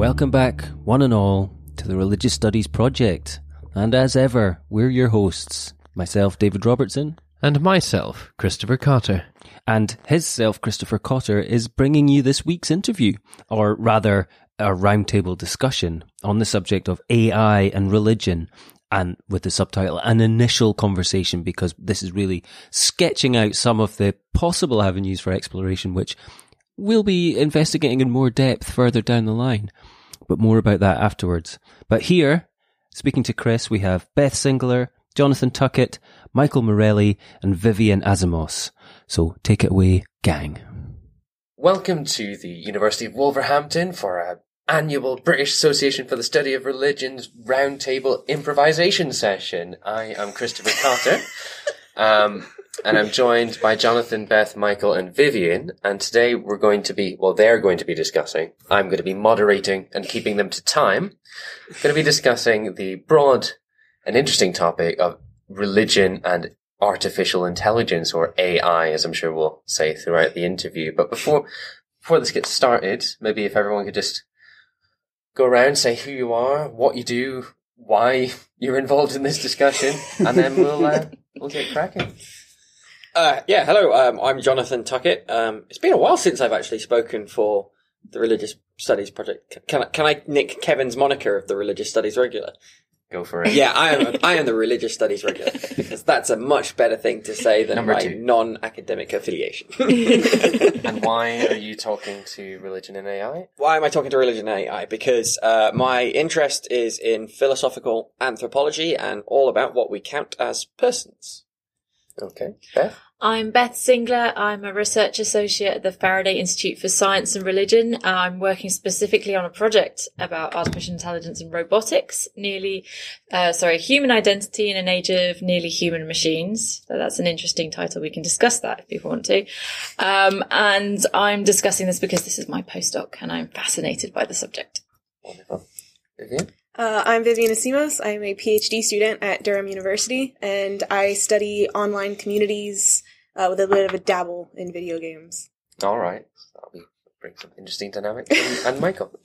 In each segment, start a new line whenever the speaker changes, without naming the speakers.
Welcome back, one and all, to the Religious Studies Project. And as ever, we're your hosts. Myself, David Robertson,
And myself, Christopher Cotter.
and his self, Christopher Cotter, is bringing you this week's interview, or rather, a roundtable discussion on the subject of AI and religion, and with the subtitle, an initial conversation, because this is really sketching out some of the possible avenues for exploration, which we'll be investigating in more depth further down the line. But more about that afterwards. But here, speaking to Chris, we have Beth Singler, Jonathan Tuckett, Michael Morelli, and Vivian Asimos. So take it away, gang.
Welcome to the University of Wolverhampton for our annual British Association for the Study of Religions Roundtable Improvisation Session. I am Christopher Cotter, um, and I'm joined by Jonathan, Beth, Michael, and Vivian. And today we're going to be, well, they're going to be discussing. I'm going to be moderating and keeping them to time. Going to be discussing the broad and interesting topic of religion and artificial intelligence or AI, as I'm sure we'll say throughout the interview. But before before this gets started, maybe if everyone could just go around, say who you are, what you do, why you're involved in this discussion, and then we'll uh, we'll get cracking.
Uh, yeah, hello. Um, I'm Jonathan Tuckett. Um, it's been a while since I've actually spoken for the Religious Studies Project. Can I, can I nick Kevin's moniker of the Religious Studies Regular?
Go for it.
Yeah, I am. I am the Religious Studies Regular because that's a much better thing to say than
Number
my
two.
non-academic affiliation.
And why are you talking to religion and AI?
Why am I talking to religion and AI? Because uh, my interest is in philosophical anthropology and all about what we count as persons.
Okay, Beth.
I'm Beth Singler. I'm a research associate at the Faraday Institute for Science and Religion. I'm working specifically on a project about artificial intelligence and robotics, nearly, uh, sorry, human identity in an age of nearly human machines. So that's an interesting title. We can discuss that if people want to. Um, and I'm discussing this because this is my postdoc and I'm fascinated by the subject.
Wonderful. Vivian.
Uh, I'm Vivian Asimos. I'm a PhD student at Durham University, and I study online communities uh, with a bit of a dabble in video games.
All right. That'll be bring some interesting dynamics. And, and Michael.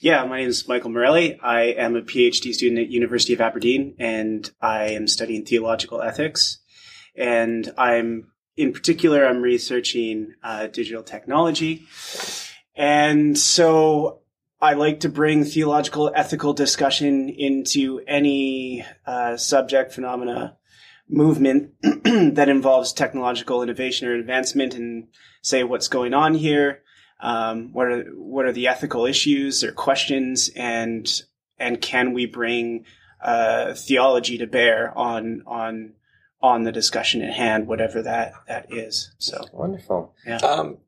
Yeah, my name is Michael Morelli. I am a PhD student at University of Aberdeen, and I am studying theological ethics. And I'm, in particular, I'm researching uh, digital technology. And so I like to bring theological ethical discussion into any uh, subject, phenomena, movement that involves technological innovation or advancement and say what's going on here um, what are what are the ethical issues or questions and and can we bring uh, theology to bear on on on the discussion at hand whatever that that is so
Wonderful.
Um,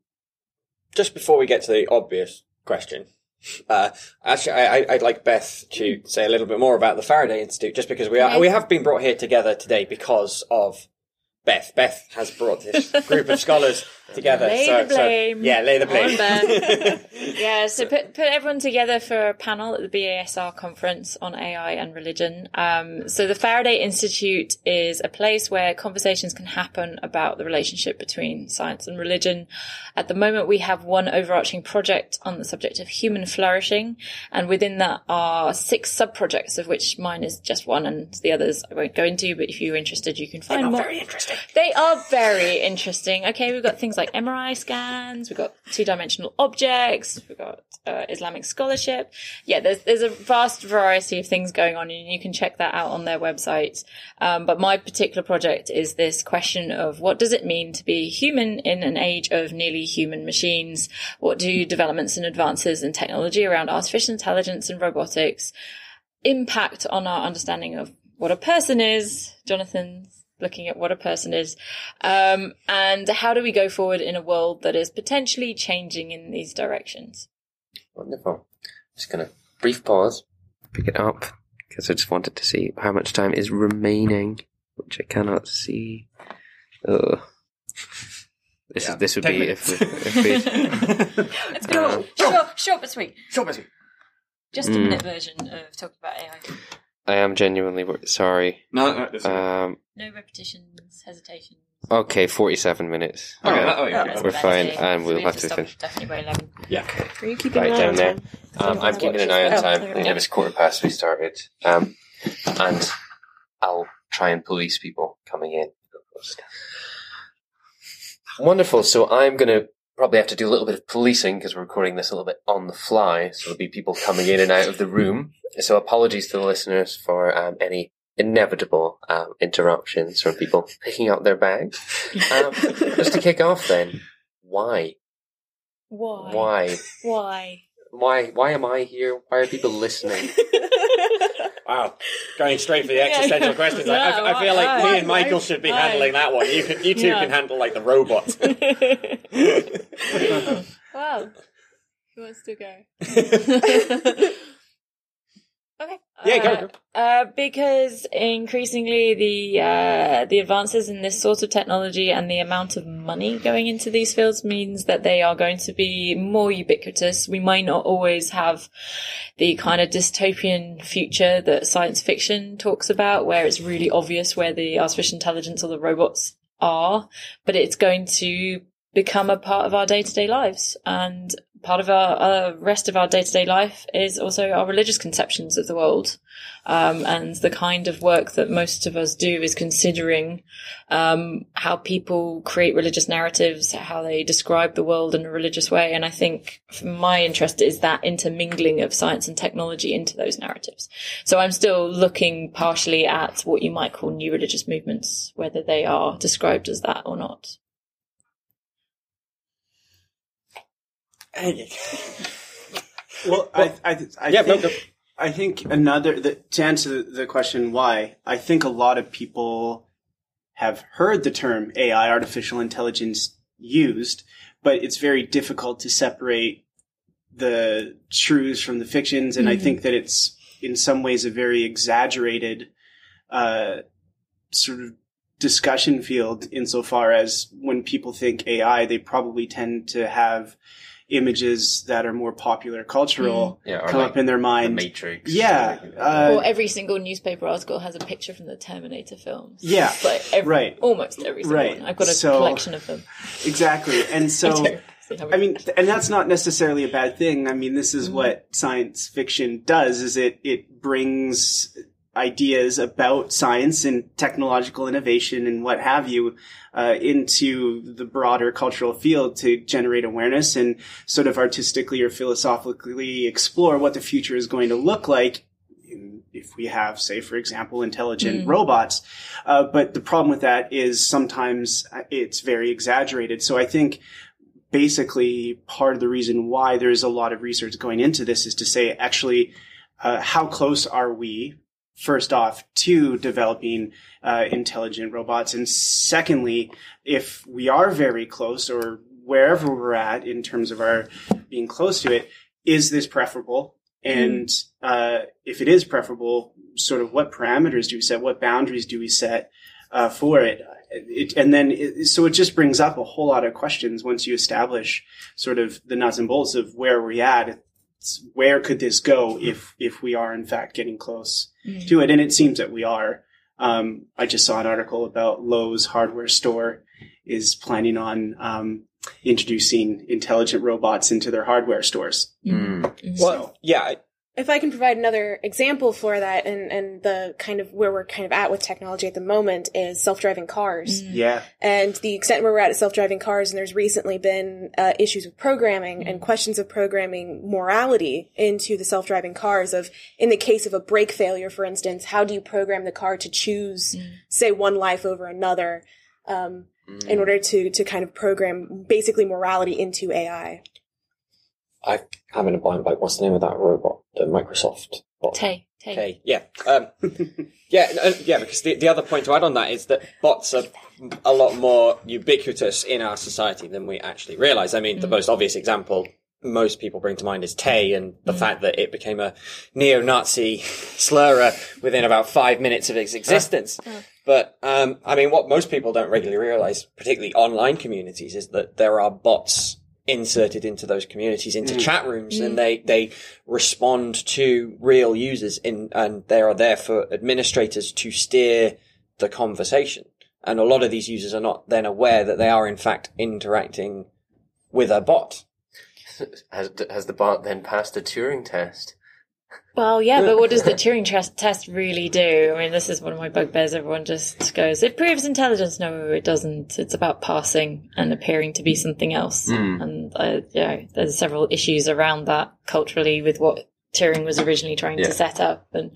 just before we get to the obvious question, uh, actually, I, I- I'd like Beth to say a little bit more about the Faraday Institute, just because we are
Okay.
we have been brought here together today because of Beth. Beth has brought this group of scholars together.
Lay
so,
the blame
so yeah, lay the blame.
Beth. Yeah, so put put everyone together for a panel at the BASR conference on AI and religion. Um, so the Faraday Institute is a place where conversations can happen about the relationship between science and religion. At the moment, we have one overarching project on the subject of human flourishing, and within that are six sub-projects, of which mine is just one, and the others I won't go into. But if you're interested, you can find more.
Very interesting.
They are very interesting. Okay, we've got things like MRI scans, we've got two-dimensional objects, we've got uh, Islamic scholarship. Yeah, there's there's a vast variety of things going on, and you can check that out on their website. Um, but my particular project is this question of what does it mean to be human in an age of nearly human machines? What do developments and advances in technology around artificial intelligence and robotics impact on our understanding of what a person is? Jonathan's looking at what a person is. Um, and how do we go forward in a world that is potentially changing in these directions?
Wonderful. Just gonna brief pause, pick it up because I just wanted to see how much time is remaining, which I cannot see. Ugh. This is this would
Ten
be if we, if we
Let's go. short, short but sweet.
Short but sweet.
Just a minute version of talking about AI.
I am genuinely sorry.
No, no, this
Um,
No repetitions, hesitations.
okay, forty-seven minutes.
Okay,
Uh,
that- oh, yeah,
That's
we're fine,
So
and we'll
we
have to
stop
finish.
Definitely by eleven.
Yeah.
Are you keeping
Right
an eye
down
on
there.
time?
Um, I'm keeping an eye on
Oh,
time.
there
I
we
think
go.
it was quarter past we started. Um, and I'll try and police people coming in. Wonderful. So I'm going to probably have to do a little bit of policing because we're recording this a little bit on the fly. So there'll be people coming in and out of the room. So apologies to the listeners for um, any inevitable um, interruptions from people picking up their bags. Um, just to kick off then, why?
Why?
Why?
Why?
Why? Why am I here? Why are people listening?
Wow, going straight for the existential questions. I, I, I feel like
Yeah,
me and Michael should be handling that one. You can, you two
Yeah.
can handle like the robots.
wow. Who wants to go? Okay.
Yeah, go,
Uh,
go.
Uh, because increasingly the uh, the advances in this sort of technology and the amount of money going into these fields means that they are going to be more ubiquitous. We might not always have the kind of dystopian future that science fiction talks about, where it's really obvious where the artificial intelligence or the robots are, but it's going to become a part of our day to day lives. And part of our uh, rest of our day to day life is also our religious conceptions of the world. Um, and the kind of work that most of us do is considering um, how people create religious narratives, how they describe the world in a religious way. And I think my interest is that intermingling of science and technology into those narratives. So I'm still looking partially at what you might call new religious movements, whether they are described as that or not.
Well, I, I, I
Yeah,
think. I think another the, to answer the question why I think a lot of people have heard the term AI, artificial intelligence, used, but it's very difficult to separate the truths from the fictions, and I think that it's in some ways a very exaggerated uh, sort of discussion field insofar as when people think AI, they probably tend to have images that are more popular cultural
Yeah,
come
like
up in their
The
mind.
Matrix.
Yeah, uh,
or every single newspaper article has a picture from the Terminator films.
Yeah,
like every,
right.
almost every single
Right.
one. I've got a
So-
collection of them.
exactly. And so,
I do. See how
I mean, and that's not necessarily a bad thing. I mean, this is what science fiction does: is it it brings ideas about science and technological innovation and what have you uh, into the broader cultural field to generate awareness and sort of artistically or philosophically explore what the future is going to look like if we have, say, for example, intelligent robots. Uh, but the problem with that is sometimes uh, it's very exaggerated. So I think basically part of the reason why there's a lot of research going into this is to say actually uh, how close are we first off to developing uh, intelligent robots. And secondly if we are very close or wherever we're at in terms of our being close to it is this preferable? And uh, if it is preferable sort of what parameters do we set? What boundaries do we set uh, for it. it and then it, so it just brings up a whole lot of questions once you establish sort of the nuts and bolts of where we're at? It's where could this go if if we are in fact getting close to it. And it seems that we are. Um, i just saw an article about Lowe's hardware store is planning on um, introducing intelligent robots into their hardware stores.
Mm.
Well, yeah, I-
if I can provide another example for that and, and the kind of where we're kind of at with technology at the moment is self-driving cars.
Yeah.
And the extent where we're at at self-driving cars and there's recently been uh, issues with programming and questions of programming morality into the self-driving cars of in the case of a brake failure for instance how do you program the car to choose say one life over another um, in order to to kind of program basically morality into ai
I having a blind blank. What's the name of that robot? The Microsoft bot.
Tay, Tay.
Okay, yeah, um, yeah, uh, yeah. Because the, the other point to add on that is that bots are a lot more ubiquitous in our society than we actually realize. I mean, the most obvious example most people bring to mind is Tay and the fact that it became a neo-Nazi slur within about five minutes of its existence. But um, I mean, what most people don't regularly realize, particularly online communities, is that there are bots inserted into those communities, into mm. chat rooms, and mm. they they respond to real users, in and they are there for administrators to steer the conversation. And a lot of these users are not then aware that they are in fact interacting with a bot.
Has has the bot then passed the Turing test?
Well, yeah, but what does the Turing test really do? I mean, this is one of my bugbears. Everyone just goes, it proves intelligence. No, it doesn't. It's about passing and appearing to be something else. And, uh, yeah, there's several issues around that culturally with what Turing was originally trying
Yeah.
to set up. And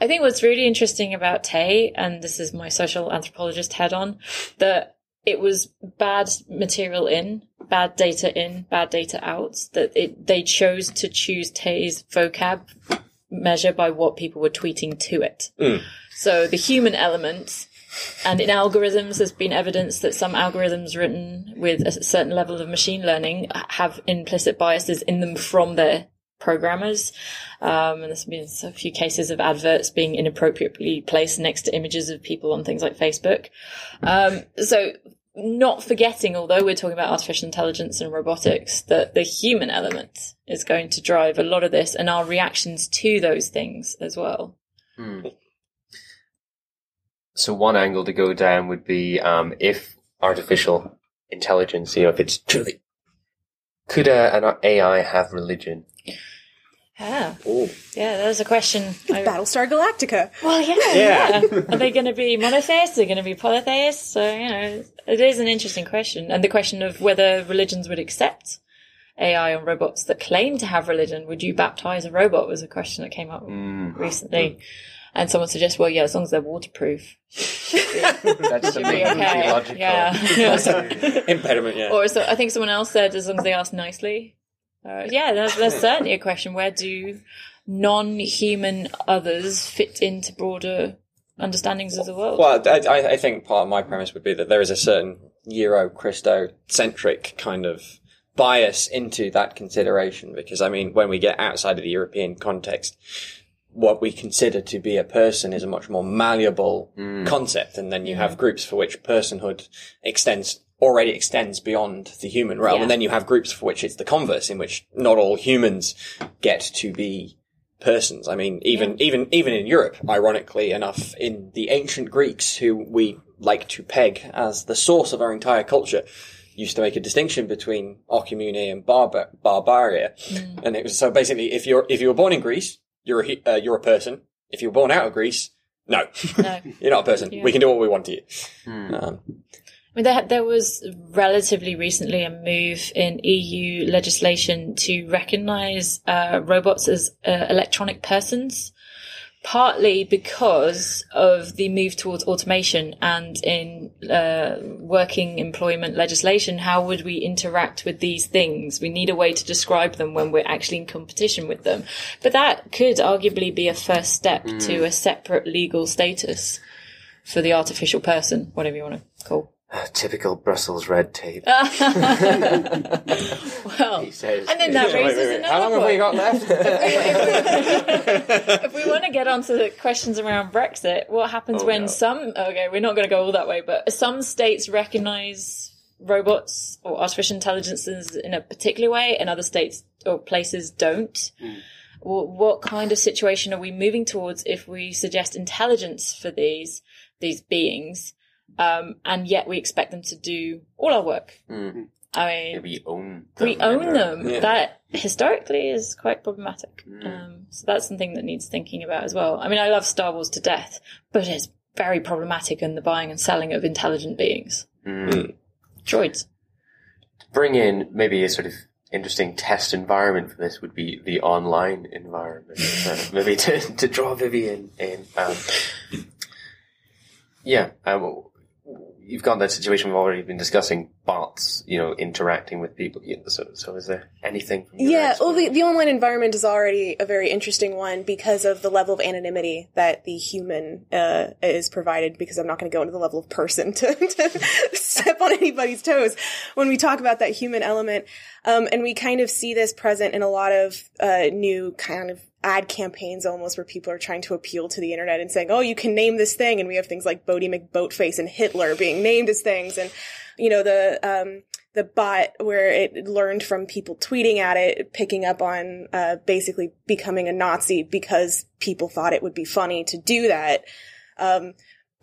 I think what's really interesting about Tay, and this is my social anthropologist head on, that it was bad material in, bad data in, bad data out. That it they chose to choose Tay's vocab measure by what people were tweeting to it. So the human element. And in algorithms, there's been evidence that some algorithms written with a certain level of machine learning have implicit biases in them from their programmers. Um, and there's been a few cases of adverts being inappropriately placed next to images of people on things like Facebook. Um, so not forgetting, although we're talking about artificial intelligence and robotics, that the human element is going to drive a lot of this and our reactions to those things as well.
So one angle to go down would be um, if artificial intelligence, you know, if it's truly could a, an AI have religion?
Yeah. Oh. Yeah, that was a question. I-
Battlestar Galactica.
Well, yeah, yeah. Are they going to be monotheists? Are they going to be polytheists? So, you know, it is an interesting question. And the question of whether religions would accept AI on robots that claim to have religion. Would you baptize a robot was a question that came up mm-hmm. recently. And someone suggests, well, yeah, as long as they're waterproof.
That's the
Be
main
okay.
theological.
Yeah.
Impediment, yeah.
or so, I think someone else said, as long as they ask nicely. Uh, yeah, there's, there's certainly a question. Where do non-human others fit into broader understandings of the world?
Well, I, I- I think part of my premise would be that there is a certain Euro Christo-centric kind of bias into that consideration because, I mean, when we get outside of the European context, what we consider to be a person is a much more malleable concept, and then you have groups for which personhood extends already extends beyond the human realm,
Yeah.
and then you have groups for which it's the converse, in which not all humans get to be persons. I mean, even even even in Europe, ironically enough, in the ancient Greeks, who we like to peg as the source of our entire culture, used to make a distinction between oikoumene and barbar- barbaria, and it was so basically, if you're if you were born in Greece, you're a, uh, you're a person. If you were born out of Greece, no,
No.
you're not a person. We can do what we want to you. Um,
I mean, there, there was relatively recently a move in EU legislation to recognise uh, robots as uh, electronic persons, partly because of the move towards automation and in uh, working employment legislation. How would we interact with these things? We need a way to describe them when we're actually in competition with them. But that could arguably be a first step to a separate legal status for the artificial person, whatever you want to call.
Typical Brussels red tape.
Well,
he says.
and then that raises another
How long have we got left?
If we want to get onto the questions around Brexit, what happens
Oh,
when
no.
some? Okay, we're not going to go all that way, but some states recognise robots or artificial intelligences in a particular way, and other states or places don't. Hmm. Wh- What kind of situation are we moving towards if we suggest intelligence for these these beings, um, and yet we expect them to do all our work? I mean,
we own.
we
them
own
uh,
them.
Yeah.
That historically is quite problematic. Um, so that's something that needs thinking about as well. I mean, I love Star Wars to death, but it's very problematic in the buying and selling of intelligent beings. Droids.
To bring in maybe a sort of interesting test environment for this would be the online environment. uh, maybe to, to draw Vivian in. Um, yeah, um, you've got that situation we've already been discussing, bots, you know, interacting with people. So, so is there anything?
Yeah, well, the, the online environment is already a very interesting one because of the level of anonymity that the human uh, is provided. Because I'm not going to go into the level of person to, to step on anybody's toes when we talk about that human element. Um, and we kind of see this present in a lot of uh, new kind of ad campaigns almost where people are trying to appeal to the internet and saying, oh, you can name this thing. And we have things like Boaty McBoatface and Hitler being named as things. And, you know, the, um, the bot where it learned from people tweeting at it, picking up on, uh, basically becoming a Nazi because people thought it would be funny to do that. Um,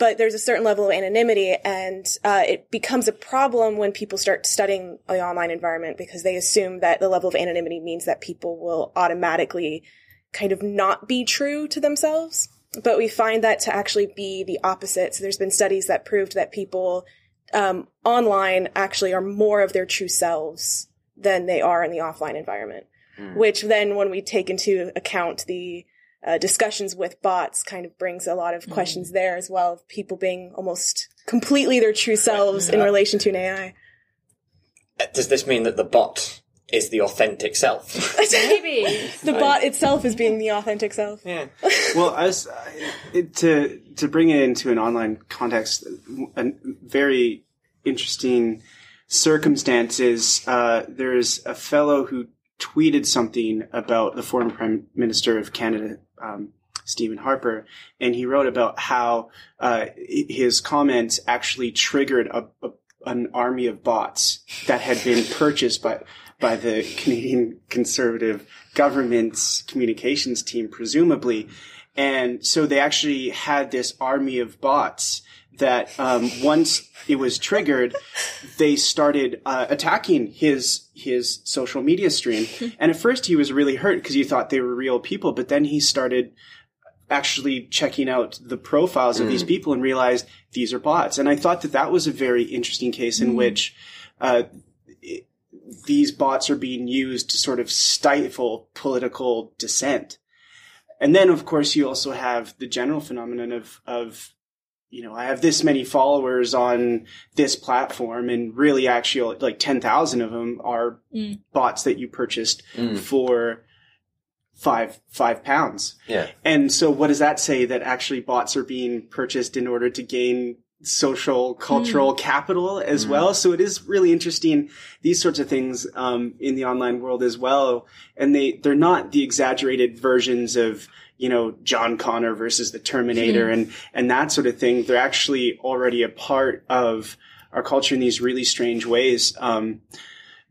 but there's a certain level of anonymity, and uh, it becomes a problem when people start studying the online environment because they assume that the level of anonymity means that people will automatically kind of not be true to themselves. But we find that to actually be the opposite. So there's been studies that proved that people um, online actually are more of their true selves than they are in the offline environment. Which then, when we take into account the uh, discussions with bots, kind of brings a lot of questions there as well. Of people being almost completely their true selves in relation to an AI.
Uh, Does this mean that the bot is the authentic self?
Maybe.
The bot itself is being the authentic self.
yeah.
well, I was, I- it, to to bring it into an online context, a very interesting circumstance is uh, there's a fellow who tweeted something about the former Prime Minister of Canada, um, Stephen Harper, and he wrote about how uh, his comments actually triggered a, a, an army of bots that had been purchased by by the Canadian Conservative government's communications team, presumably. And so they actually had this army of bots that um, once it was triggered, they started uh, attacking his his social media stream. And at first, he was really hurt because he thought they were real people. But then he started actually checking out the profiles of these people and realized these are bots. And I thought that that was a very interesting case in which uh, these bots are being used to sort of stifle political dissent. And then, of course, you also have the general phenomenon of, of, you know, I have this many followers on this platform and really actually like 10,000 of them are mm. bots that you purchased mm. for five, five pounds.
Yeah.
And so what does that say that actually bots are being purchased in order to gain social cultural capital as well. So it is really interesting these sorts of things um, in the online world as well. And they they're not the exaggerated versions of you know john connor versus the terminator and and that sort of thing. They're actually already a part of our culture in these really strange ways. Um,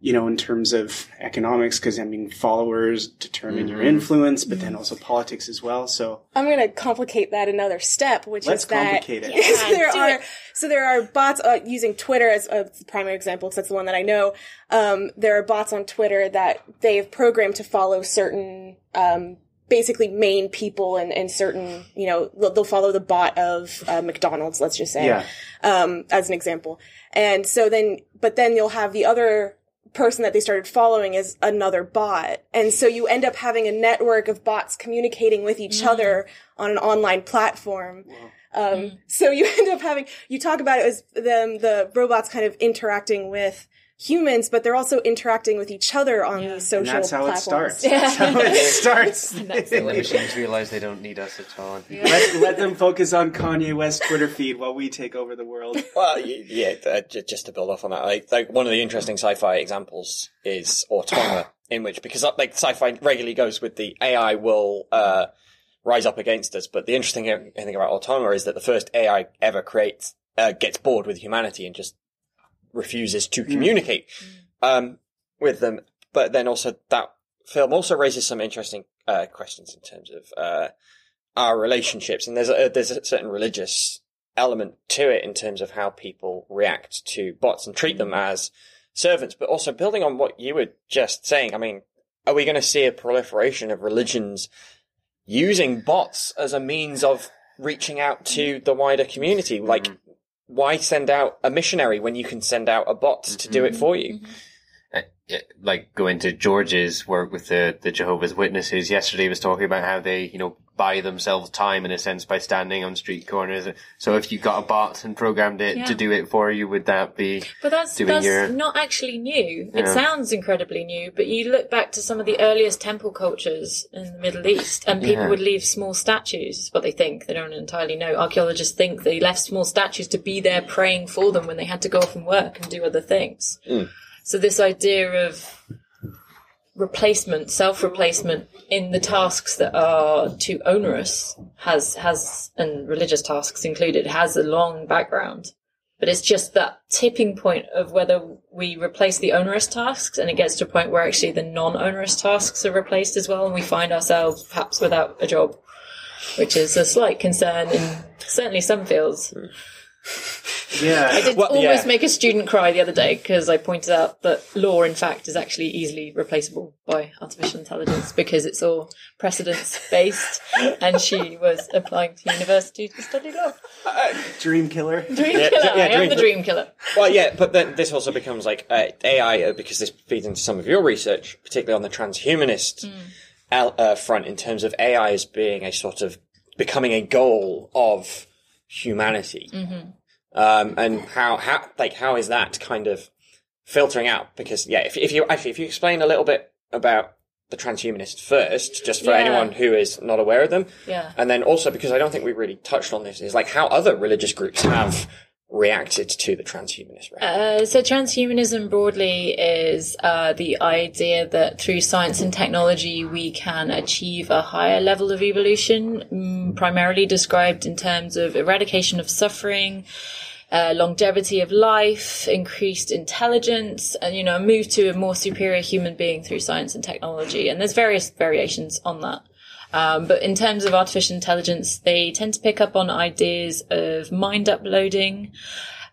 you know, in terms of economics, because I mean, followers determine your influence, but then also politics as well. So
I'm going to complicate that another step, which
Let's
is that
it.
Yeah,
there are
it.
so there are bots uh, using Twitter as a primary example, because that's the one that I know. Um, there are bots on Twitter that they've programmed to follow certain, um, basically main people and, and certain, you know, they'll, they'll follow the bot of uh, McDonald's, let's just say,
Yeah.
um, as an example. And so then, but then you'll have the other person that they started following is another bot. And so you end up having a network of bots communicating with each other on an online platform. Um, so you end up having, you talk about it as them, the robots kind of interacting with humans, but they're also interacting with each other on these
and
social
that's how it
platforms.
starts. That's how it starts.
The machines realize they don't need us at all.
let, let them focus on Kanye West's Twitter feed while we take over the world.
Well, yeah, uh, just to build off on that, like, like one of the interesting sci-fi examples is Automata, in which because uh, like sci-fi regularly goes with the AI will uh, rise up against us, but the interesting thing about Automata is that the first AI ever creates uh, gets bored with humanity and just refuses to communicate um, with them. But then also that film also raises some interesting uh, questions in terms of uh, our relationships, and there's a there's a certain religious element to it in terms of how people react to bots and treat them as servants. But also building on what you were just saying, I mean, are we going to see a proliferation of religions using bots as a means of reaching out to the wider community? Like, why send out a missionary when you can send out a bot to do it for you?
uh, like going to George's work with the, the Jehovah's Witnesses yesterday was talking about how they, you know, buy themselves time in a sense by standing on street corners. So if you got a bot and programmed it
Yeah.
to do it for you, would that be
But that's that's
your
not actually new. It sounds incredibly new, but you look back to some of the earliest temple cultures in the Middle East, and people
Yeah.
would leave small statues. Is what they think. They don't entirely know. Archaeologists think they left small statues to be there praying for them when they had to go off and work and do other things. Hmm. So this idea of replacement, self-replacement in the tasks that are too onerous has has and religious tasks included has a long background. But it's just that tipping point of whether we replace the onerous tasks and it gets to a point where actually the non-onerous tasks are replaced as well and we find ourselves perhaps without a job. which is a slight concern in certainly some fields. Hmm.
Yeah.
I did
Well,
almost
yeah.
make a student cry the other day because I pointed out that law, in fact, is actually easily replaceable by artificial intelligence because it's all precedence based, and she was applying to university to study law.
Dream killer.
Dream
Yeah,
killer.
yeah,
I am the dream killer.
Well, yeah, but then this also becomes like uh, AI uh, because this feeds into some of your research, particularly on the transhumanist el- uh, front, in terms of AI as being a sort of becoming a goal of humanity, um, and how how like how is that kind of filtering out? Because yeah, if if you actually if you explain a little bit about the transhumanists first, just for
Yeah.
anyone who is not aware of them,
Yeah.
and then also because I don't think we really touched on this, is like how other religious groups have reacted to the transhumanist.
Uh, so transhumanism broadly is uh, the idea that through science and technology we can achieve a higher level of evolution, mm, primarily described in terms of eradication of suffering, uh, longevity of life, increased intelligence, and you know, move to a more superior human being through science and technology. And there's various variations on that. Um, but in terms of artificial intelligence, they tend to pick up on ideas of mind uploading,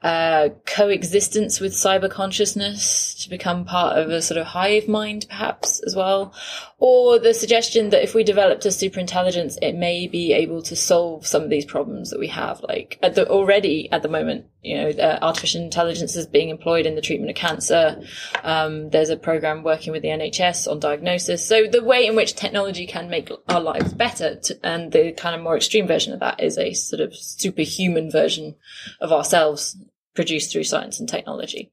uh, coexistence with cyber consciousness to become part of a sort of hive mind, perhaps as well, or the suggestion that if we developed a super intelligence, it may be able to solve some of these problems that we have. Like at the already at the moment, you know, uh, artificial intelligence is being employed in the treatment of cancer. Um, there's a program working with the NHS on diagnosis. So the way in which technology can make our lives better, to, and the kind of more extreme version of that is a sort of superhuman version of ourselves produced through science and technology.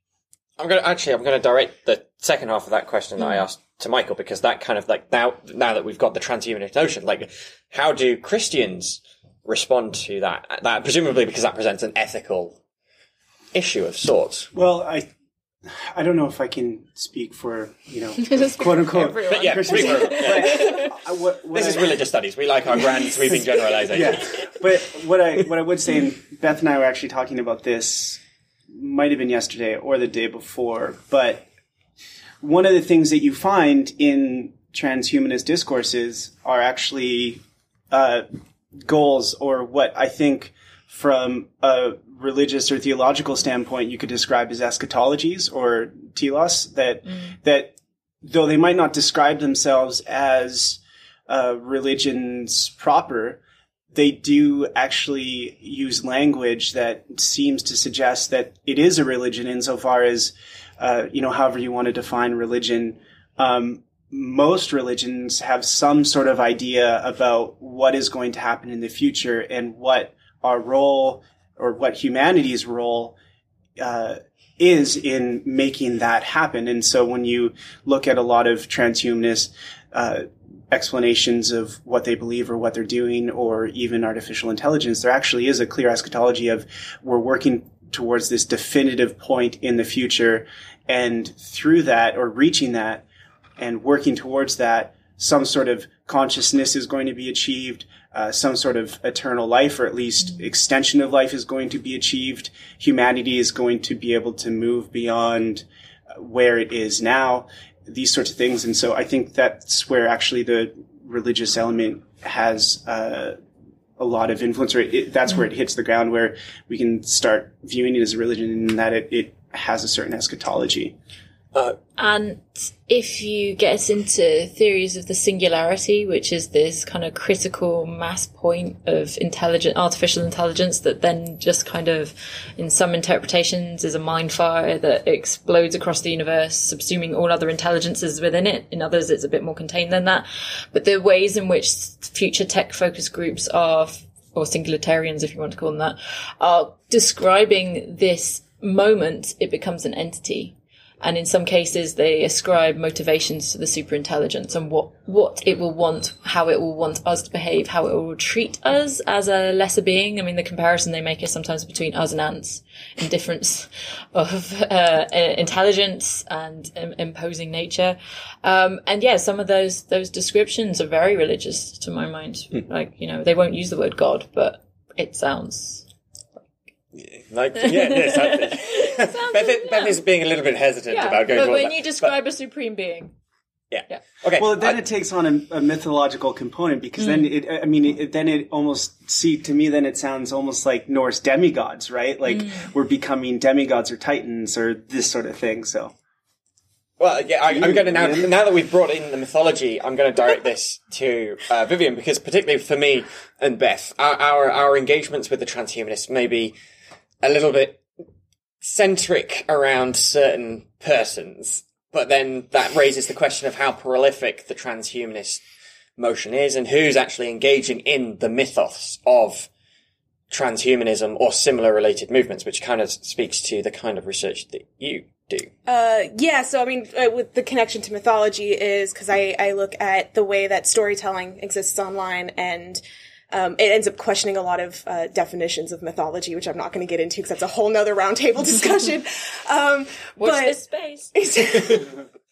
I'm going to actually, I'm going to direct the second half of that question that I asked to Michael because that kind of like now, now that we've got the transhumanist notion, like how do Christians respond to that? That presumably because that presents an ethical issue of sorts.
Well, I I don't know if I can speak for you know quote unquote.
But yeah,
Christians.
yeah.
I- what- what
this is religious studies. We like our grand sweeping generalizations.
Yeah, but what I what I would say, and Beth and I were actually talking about this, might have been yesterday or the day before. But one of the things that you find in transhumanist discourses are actually uh, goals, or what I think from a religious or theological standpoint you could describe as eschatologies or telos. That that though they might not describe themselves as uh, religions proper, they do actually use language that seems to suggest that it is a religion insofar as, uh, you know, however you want to define religion. Um, most religions have some sort of idea about what is going to happen in the future and what our role or what humanity's role uh, is in making that happen. And so when you look at a lot of transhumanist uh, explanations of what they believe or what they're doing, or even artificial intelligence, there actually is a clear eschatology of we're working towards this definitive point in the future. And through that, or reaching that, and working towards that, some sort of consciousness is going to be achieved. Uh, some sort of eternal life, or at least extension of life, is going to be achieved. Humanity is going to be able to move beyond uh, where it is now. These sorts of things, and so I think that's where actually the religious element has uh, a lot of influence. Or it, that's where it mm-hmm. hits the ground, where we can start viewing it as a religion, in that it, it has a certain eschatology.
And if you get us into theories of the singularity, which is this kind of critical mass point of intelligent, artificial intelligence that then just kind of, in some interpretations, is a mind fire that explodes across the universe, subsuming all other intelligences within it. In others, it's a bit more contained than that. But the ways in which future tech focused groups are, or singularitarians, if you want to call them that, are describing this moment, it becomes an entity and in some cases they ascribe motivations to the superintelligence and what what it will want, how it will want us to behave, how it will treat us as a lesser being. I mean, the comparison they make is sometimes between us and ants in difference of uh, intelligence and im- imposing nature. Um, and yeah, some of those those descriptions are very religious to my mind. Like you know, they won't use the word God, but it sounds
Like, yeah, yes. I- Beth, Beth is being a little bit hesitant
yeah.
about going
But when
that.
you
But-
describe a supreme being.
Yeah.
Yeah.
Okay.
Well, then
I-
it takes on a, a mythological component because then it, I mean, it, then it almost, see, to me, then it sounds almost like Norse demigods, right? Like we're becoming demigods or titans or this sort of thing. So,
Well, yeah, I, I'm going to now. Now that we've brought in the mythology, I'm going to direct this to uh, Vivian because, particularly for me and Beth, our, our our engagements with the transhumanists may be a little bit centric around certain persons, but then that raises the question of how prolific the transhumanist motion is and who's actually engaging in the mythos of transhumanism or similar related movements, which kind of speaks to the kind of research that you do.
Uh, yeah, so I mean, uh, with the connection to mythology is because I, I look at the way that storytelling exists online and um, it ends up questioning a lot of uh, definitions of mythology, which I'm not going to get into because that's a whole nother roundtable discussion. um, but,
this space.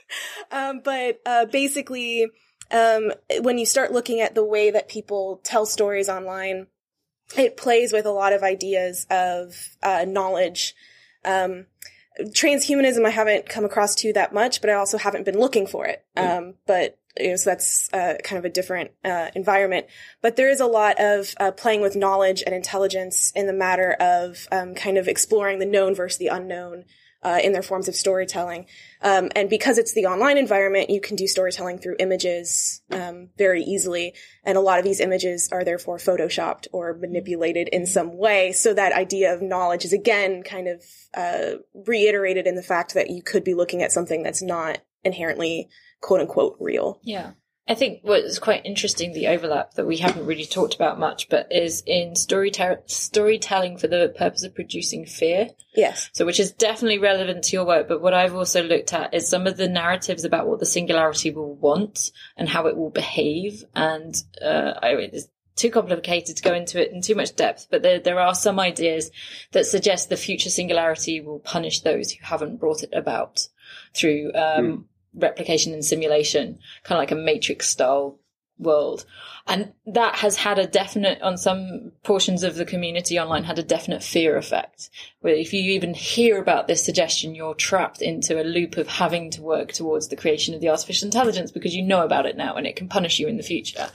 um, but uh, basically, um, when you start looking at the way that people tell stories online, it plays with a lot of ideas of uh, knowledge. Um, transhumanism, I haven't come across too that much, but I also haven't been looking for it. Um, but you know, so that's uh, kind of a different uh, environment. But there is a lot of uh, playing with knowledge and intelligence in the matter of um, kind of exploring the known versus the unknown uh, in their forms of storytelling. Um, and because it's the online environment, you can do storytelling through images um, very easily. And a lot of these images are therefore photoshopped or manipulated in some way. So that idea of knowledge is again kind of uh, reiterated in the fact that you could be looking at something that's not inherently quote unquote real.
Yeah. I think what's quite interesting, the overlap that we haven't really talked about much, but is in storyte- storytelling for the purpose of producing fear.
Yes.
So, which is definitely relevant to your work. But what I've also looked at is some of the narratives about what the singularity will want and how it will behave. And uh, I, it's too complicated to go into it in too much depth. But there, there are some ideas that suggest the future singularity will punish those who haven't brought it about through um, replication and simulation, kind of like a matrix style world. And that has had a definite, on some portions of the community online, had a definite fear effect. Where if you even hear about this suggestion, you're trapped into a loop of having to work towards the creation of the artificial intelligence because you know about it now and it can punish you in the future.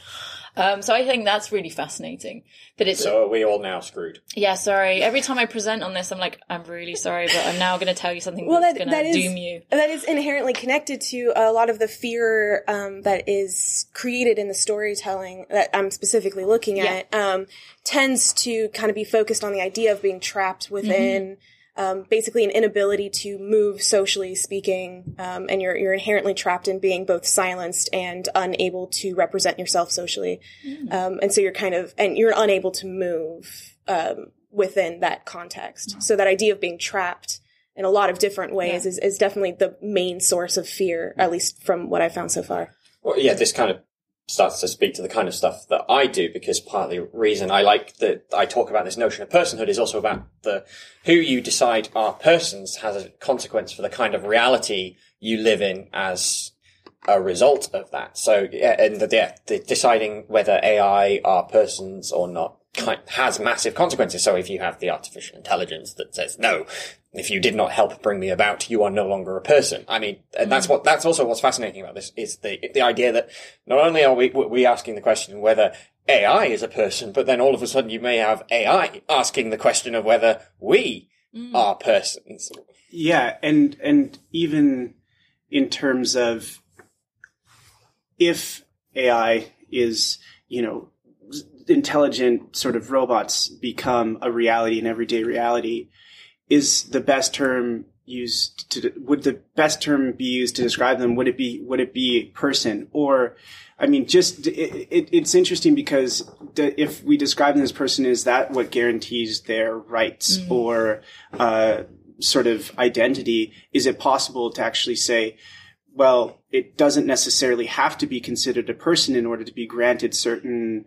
Um, so I think that's really fascinating. That it's
So are we all now screwed?
yeah. Sorry. Every time I present on this, I'm like, I'm really sorry, but I'm now going to tell you something
Well,
that's
that,
going to
is
doom you.
that is inherently connected to a lot of the fear um, that is created in the storytelling that I'm specifically looking at. Um, tends to kind of be focused on the idea of being trapped within. Um, basically, an inability to move socially speaking, um, and you're you're inherently trapped in being both silenced and unable to represent yourself socially, um, and so you're kind of and you're unable to move um, within that context. So that idea of being trapped in a lot of different ways is, is definitely the main source of fear, at least from what I've found so far.
Well, yeah, this kind of starts to speak to the kind of stuff that I do because part of the reason I like that I talk about this notion of personhood is also about the who you decide are persons has a consequence for the kind of reality you live in as a result of that. So, yeah, and the, the deciding whether AI are persons or not has massive consequences. So if you have the artificial intelligence that says, no, if you did not help bring me about, you are no longer a person. I mean, and that's mm. what, that's also what's fascinating about this is the, the idea that not only are we, we asking the question whether AI is a person, but then all of a sudden you may have AI asking the question of whether we mm. are persons.
Yeah, and and even in terms of if AI is, you know, intelligent sort of robots become a reality, an everyday reality, is the best term used to would the best term be used to describe them? Would it be would it be person or I mean, just it, it, it's interesting because the, if we describe them as person, is that what guarantees their rights or uh, sort of identity? Is it possible to actually say, well, it doesn't necessarily have to be considered a person in order to be granted certain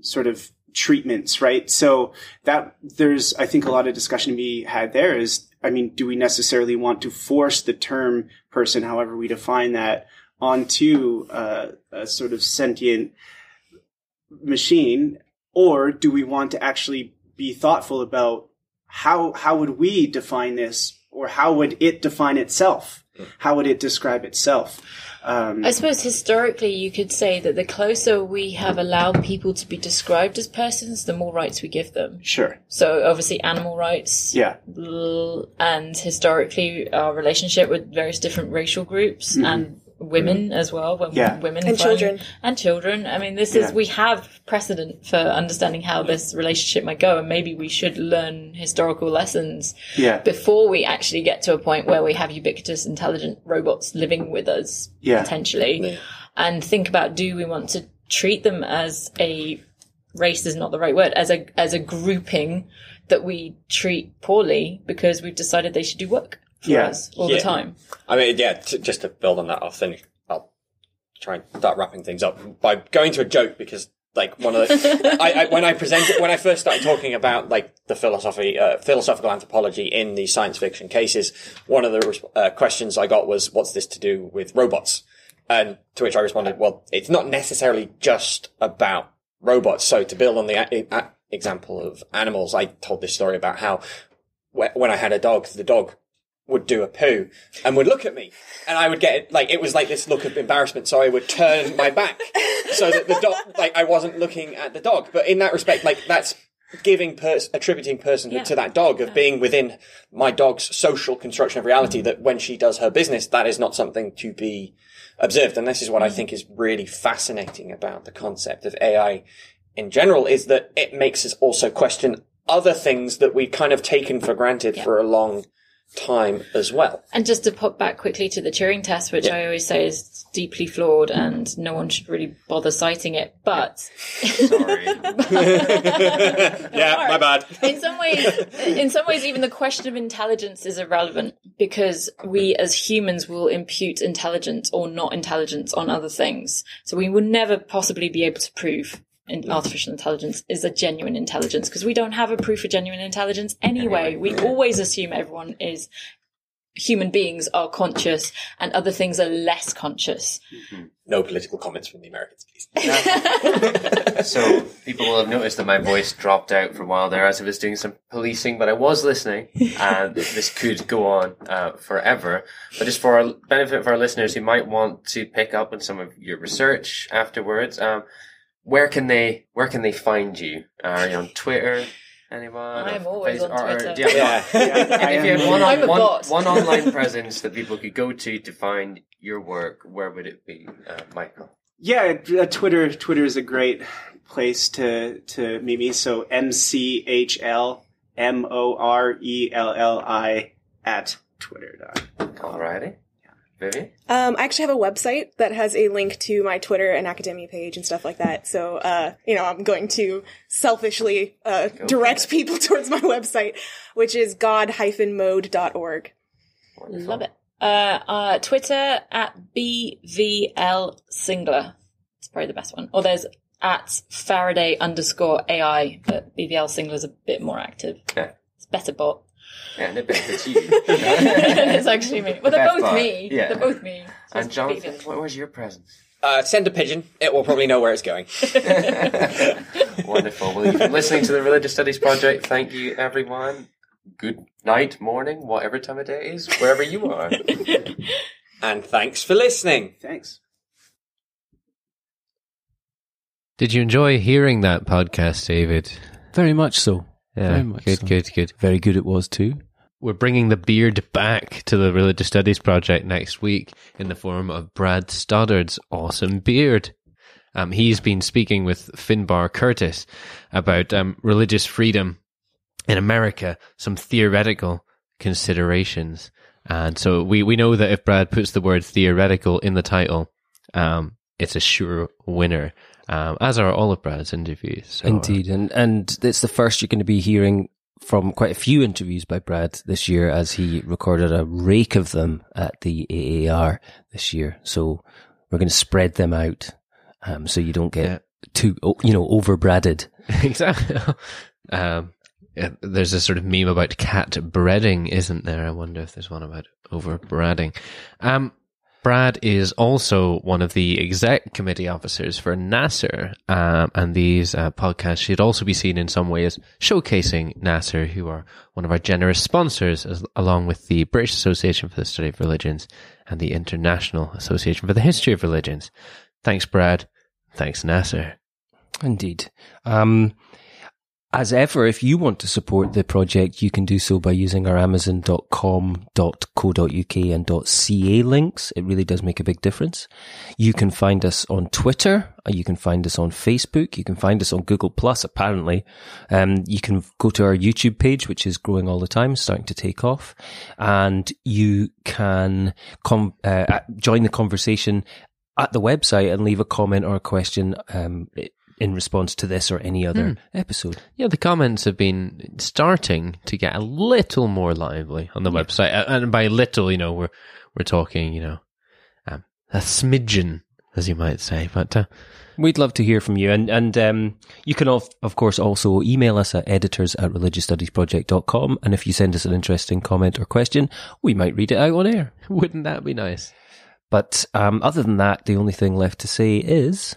sort of treatments, right? So that there's, I think, a lot of discussion to be had there. Is I mean, do we necessarily want to force the term person, however we define that? onto uh, a sort of sentient machine, or do we want to actually be thoughtful about how how would we define this, or how would it define itself? How would it describe itself? Um,
I suppose historically you could say that the closer we have allowed people to be described as persons, the more rights we give them.
sure.
So obviously animal rights.
Yeah.
And historically our relationship with various different racial groups and women as well. When
Mm-hmm. Yeah.
women
And
find-
children.
And children. I mean, this
Yeah.
is, we have precedent for understanding how this relationship might go and maybe we should learn historical lessons
Yeah.
before we actually get to a point where we have ubiquitous intelligent robots living with us
Yeah.
potentially and think about do we want to treat them as a race is not the right word as a as a grouping that we treat poorly because we've decided they should do work for
Yeah.
us all
Yeah.
the time
I mean, yeah, t- just to build on that, I'll finish. I'll try and start wrapping things up by going to a joke because, like, one of the I, I, when I presented when I first started talking about like the philosophy, uh, philosophical anthropology in the science fiction cases, one of the uh, questions I got was, "What's this to do with robots?" And to which I responded, "Well, it's not necessarily just about robots." So to build on the a- a- example of animals, I told this story about how wh- when I had a dog, the dog would do a poo and would look at me. And I would get like it was like this look of embarrassment. So I would turn my back so that the dog like I wasn't looking at the dog. But in that respect like that's giving pers- attributing personhood
Yeah.
to that dog of being within my dog's social construction of reality that when she does her business that is not something to be observed. And this is what I mm. think is really fascinating about the concept of AI in general is that it makes us also question other things that we've kind of taken for granted for a long time as well.
and just to pop back quickly to the Turing test which I always say is deeply flawed and no one should really bother citing it but
Sorry.
Yeah, my bad.
in some ways in some ways even the question of intelligence is irrelevant because we as humans will impute intelligence or not intelligence on other things so we will never possibly be able to prove in artificial intelligence is a genuine intelligence because we don't have a proof of genuine intelligence anyway. We always assume everyone is human beings are conscious and other things are less conscious.
No political comments from the Americans, please.
so people will have noticed that my voice dropped out for a while there as I was doing some policing, but I was listening, and this could go on uh, forever. But just for our benefit of our listeners who might want to pick up on some of your research afterwards, um, where can they where can they find you? Are you on Twitter? Anyone?
I'm always on
Face- or-
Twitter.
do you have-
I
if you
am-
had one,
I'm
on,
a
one,
bot.
one online presence that people could go to to find your work, where would it be, uh, Michael?
Yeah, uh, Twitter. Twitter is a great place to to meet me. So M C H L M O R E L L I at Twitter.
Alrighty. Vivian?
Um, I actually have a website that has a link to my Twitter and academia page and stuff like that. So, uh, you know, I'm going to selfishly uh, direct people towards my website, which is god-mode.org.
Love it. Uh, uh, Twitter at BVL Singler. It's probably the best one. Or there's at Faraday underscore AI, but BVL Singler is a bit more active.
Yeah.
It's better bot.
Yeah, and it benefits you.
it's actually me. Well, they're both
bot.
me.
Yeah.
They're both me. So
and
it's
Jonathan, what was your presence?
Uh, send a pigeon. It will probably know where it's going.
Wonderful. Well, you've been listening to the Religious Studies Project. Thank you, everyone. Good night, morning, whatever time of day it is, wherever you are.
And thanks for listening.
Thanks.
Did you enjoy hearing that podcast, David?
Very much so.
Yeah,
Very much
good,
so.
good, good.
Very good it was too.
We're bringing the beard back to the Religious Studies Project next week in the form of Brad Stoddard's awesome beard. Um, he's been speaking with Finbarr Curtis about um, religious freedom in America, some theoretical considerations. And so we, we know that if Brad puts the word theoretical in the title, um, it's a sure winner, um, as are all of Brad's interviews. So, uh,
Indeed, and and it's the first you're going to be hearing from quite a few interviews by Brad this year, as he recorded a rake of them at the AAR this year. So we're going to spread them out, um, so you don't get
Yeah.
too you know over Bradded.
exactly. um, yeah, there's a sort of meme about cat breading, isn't there? I wonder if there's one about overbreading. Um, Brad is also one of the exec committee officers for NAASR, um, and these uh, podcasts should also be seen in some ways showcasing NAASR, who are one of our generous sponsors, as, along with the British Association for the Study of Religions and the International Association for the History of Religions. Thanks, Brad. Thanks, NAASR.
Indeed. Um, as ever, if you want to support the project, you can do so by using our amazon.com.co.uk and .ca links. It really does make a big difference. You can find us on Twitter. You can find us on Facebook. You can find us on Google Plus, apparently. Um, you can go to our YouTube page, which is growing all the time, starting to take off. And you can com- uh, join the conversation at the website and leave a comment or a question um, in response to this or any other episode.
Yeah, the comments have been starting to get a little more lively on the website, and by little, you know, we're we're talking, you know, um, a smidgen, as you might say. But uh,
We'd love to hear from you. And, and um, you can, of, of course, also email us at editors at religiousstudiesproject.com. And if you send us an interesting comment or question, we might read it out on air.
wouldn't that be nice?
But um, other than that, the only thing left to say is.